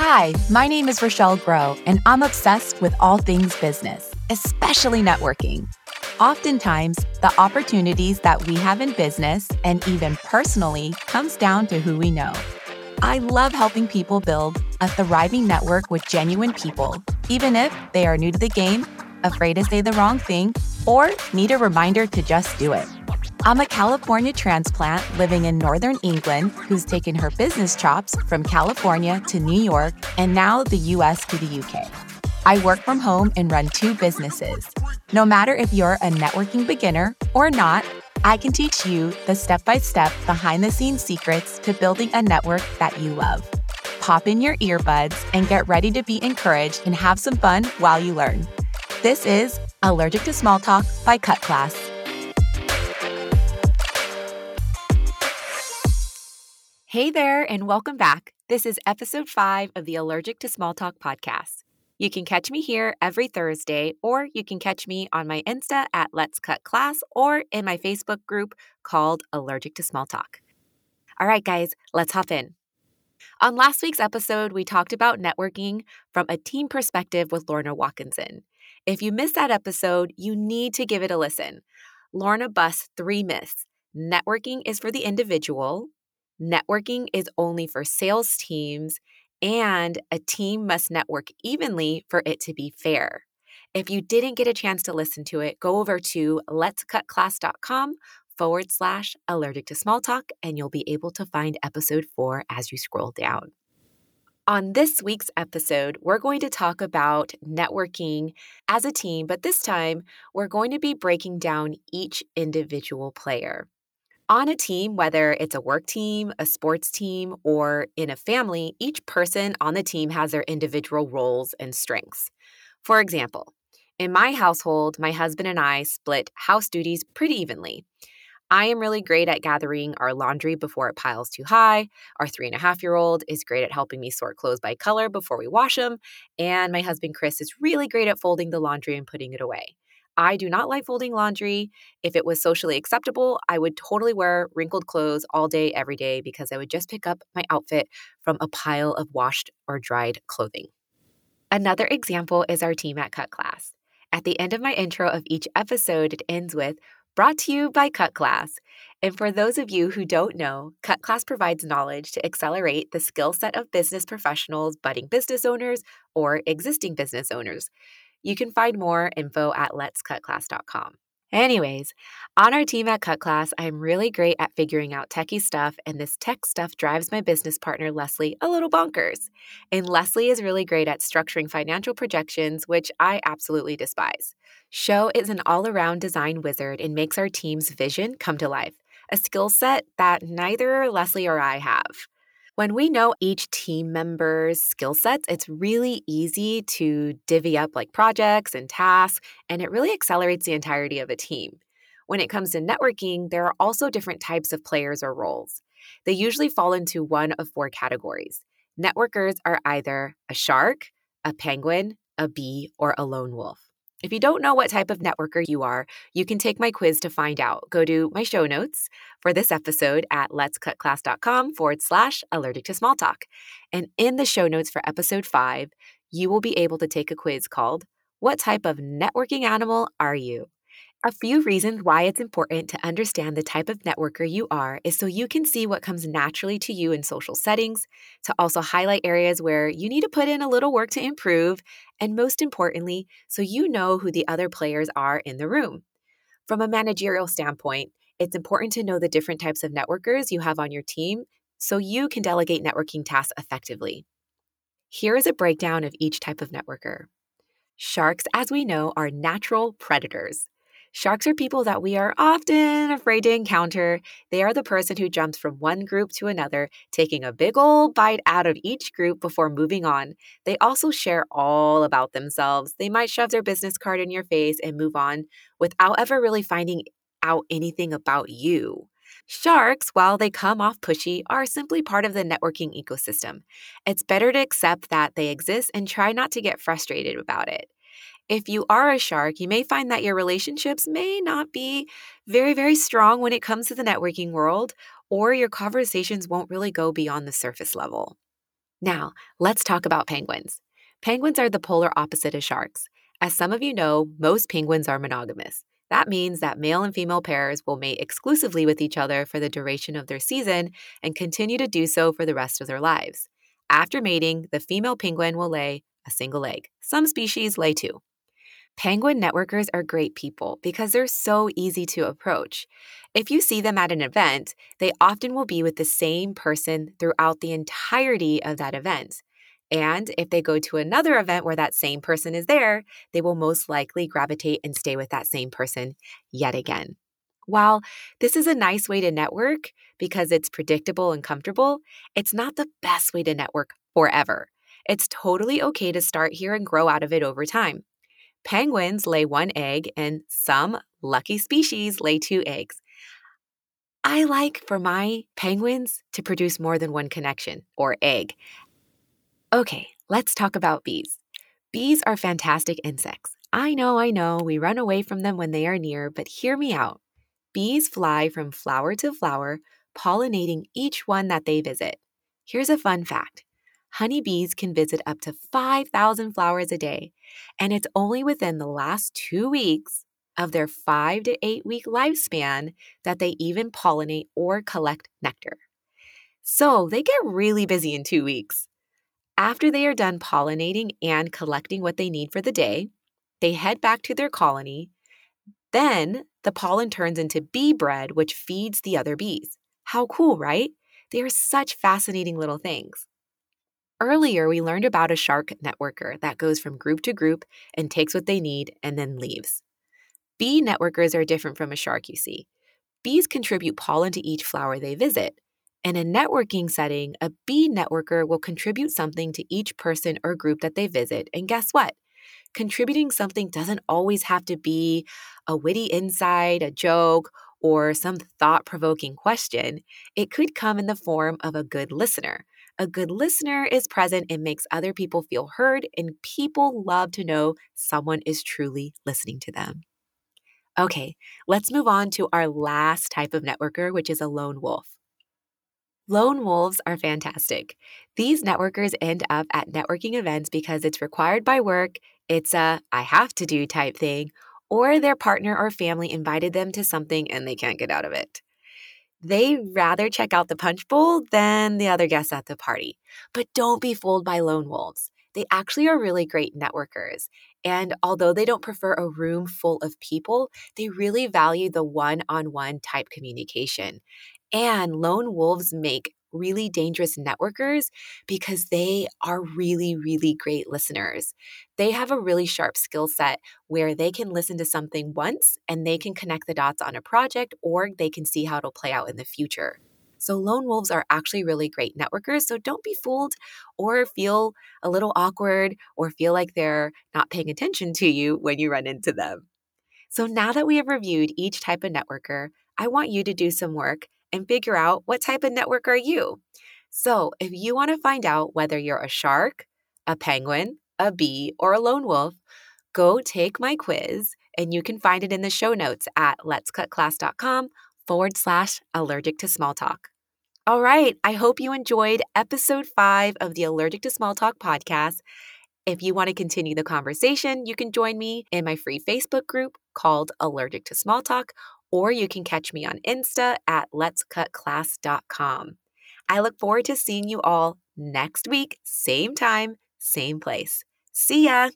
Hi, my name is Rochelle Grow, and I'm obsessed with all things business, especially networking. Oftentimes, the opportunities that we have in business and even personally comes down to who we know. I love helping people build a thriving network with genuine people, even if they are new to the game, afraid to say the wrong thing, or need a reminder to just do it. I'm a California transplant living in Northern England who's taken her business chops from California to New York and now the US to the UK. I work from home and run two businesses. No matter if you're a networking beginner or not, I can teach you the step by step, behind the scenes secrets to building a network that you love. Pop in your earbuds and get ready to be encouraged and have some fun while you learn. This is Allergic to Small Talk by Cut Class. Hey there, and welcome back. This is episode five of the Allergic to Small Talk podcast. You can catch me here every Thursday, or you can catch me on my Insta at Let's Cut Class or in my Facebook group called Allergic to Small Talk. All right, guys, let's hop in. On last week's episode, we talked about networking from a team perspective with Lorna Watkinson. If you missed that episode, you need to give it a listen. Lorna busts three myths networking is for the individual, networking is only for sales teams, and a team must network evenly for it to be fair. If you didn't get a chance to listen to it, go over to letscutclass.com forward slash allergic to small talk, and you'll be able to find episode four as you scroll down. On this week's episode, we're going to talk about networking as a team, but this time we're going to be breaking down each individual player. On a team, whether it's a work team, a sports team, or in a family, each person on the team has their individual roles and strengths. For example, in my household, my husband and I split house duties pretty evenly. I am really great at gathering our laundry before it piles too high. Our three and a half year old is great at helping me sort clothes by color before we wash them. And my husband, Chris, is really great at folding the laundry and putting it away. I do not like folding laundry. If it was socially acceptable, I would totally wear wrinkled clothes all day, every day, because I would just pick up my outfit from a pile of washed or dried clothing. Another example is our team at Cut Class. At the end of my intro of each episode, it ends with brought to you by Cut Class. And for those of you who don't know, Cut Class provides knowledge to accelerate the skill set of business professionals, budding business owners, or existing business owners. You can find more info at letscutclass.com. Anyways, on our team at Cut Class, I'm really great at figuring out techie stuff, and this tech stuff drives my business partner, Leslie, a little bonkers. And Leslie is really great at structuring financial projections, which I absolutely despise. Show is an all around design wizard and makes our team's vision come to life, a skill set that neither Leslie or I have. When we know each team member's skill sets, it's really easy to divvy up like projects and tasks, and it really accelerates the entirety of a team. When it comes to networking, there are also different types of players or roles. They usually fall into one of four categories. Networkers are either a shark, a penguin, a bee, or a lone wolf. If you don't know what type of networker you are, you can take my quiz to find out. Go to my show notes for this episode at letscutclass.com forward slash allergic to small talk. And in the show notes for episode five, you will be able to take a quiz called What Type of Networking Animal Are You? A few reasons why it's important to understand the type of networker you are is so you can see what comes naturally to you in social settings, to also highlight areas where you need to put in a little work to improve, and most importantly, so you know who the other players are in the room. From a managerial standpoint, it's important to know the different types of networkers you have on your team so you can delegate networking tasks effectively. Here is a breakdown of each type of networker. Sharks, as we know, are natural predators. Sharks are people that we are often afraid to encounter. They are the person who jumps from one group to another, taking a big old bite out of each group before moving on. They also share all about themselves. They might shove their business card in your face and move on without ever really finding out anything about you. Sharks, while they come off pushy, are simply part of the networking ecosystem. It's better to accept that they exist and try not to get frustrated about it. If you are a shark, you may find that your relationships may not be very, very strong when it comes to the networking world, or your conversations won't really go beyond the surface level. Now, let's talk about penguins. Penguins are the polar opposite of sharks. As some of you know, most penguins are monogamous. That means that male and female pairs will mate exclusively with each other for the duration of their season and continue to do so for the rest of their lives. After mating, the female penguin will lay a single egg. Some species lay two. Penguin networkers are great people because they're so easy to approach. If you see them at an event, they often will be with the same person throughout the entirety of that event. And if they go to another event where that same person is there, they will most likely gravitate and stay with that same person yet again. While this is a nice way to network because it's predictable and comfortable, it's not the best way to network forever. It's totally okay to start here and grow out of it over time. Penguins lay one egg, and some lucky species lay two eggs. I like for my penguins to produce more than one connection or egg. Okay, let's talk about bees. Bees are fantastic insects. I know, I know, we run away from them when they are near, but hear me out. Bees fly from flower to flower, pollinating each one that they visit. Here's a fun fact honeybees can visit up to 5,000 flowers a day, and it's only within the last two weeks of their five to eight week lifespan that they even pollinate or collect nectar. So they get really busy in two weeks. After they are done pollinating and collecting what they need for the day, they head back to their colony. Then the pollen turns into bee bread, which feeds the other bees. How cool, right? They are such fascinating little things. Earlier, we learned about a shark networker that goes from group to group and takes what they need and then leaves. Bee networkers are different from a shark, you see. Bees contribute pollen to each flower they visit. In a networking setting, a bee networker will contribute something to each person or group that they visit. And guess what? Contributing something doesn't always have to be a witty insight, a joke, or some thought provoking question. It could come in the form of a good listener a good listener is present and makes other people feel heard, and people love to know someone is truly listening to them. Okay, let's move on to our last type of networker, which is a lone wolf. Lone wolves are fantastic. These networkers end up at networking events because it's required by work, it's a I have to do type thing, or their partner or family invited them to something and they can't get out of it they rather check out the punch bowl than the other guests at the party. But don't be fooled by lone wolves. They actually are really great networkers. And although they don't prefer a room full of people, they really value the one on one type communication. And lone wolves make really dangerous networkers because they are really, really great listeners. They have a really sharp skill set where they can listen to something once and they can connect the dots on a project or they can see how it'll play out in the future. So, lone wolves are actually really great networkers. So, don't be fooled or feel a little awkward or feel like they're not paying attention to you when you run into them. So, now that we have reviewed each type of networker, I want you to do some work and figure out what type of network are you. So, if you want to find out whether you're a shark, a penguin, a bee, or a lone wolf, go take my quiz and you can find it in the show notes at letscutclass.com forward slash allergic to small talk. All right, I hope you enjoyed episode five of the Allergic to Small Talk podcast. If you want to continue the conversation, you can join me in my free Facebook group called Allergic to Small Talk, or you can catch me on Insta at letscutclass.com. I look forward to seeing you all next week, same time, same place. See ya!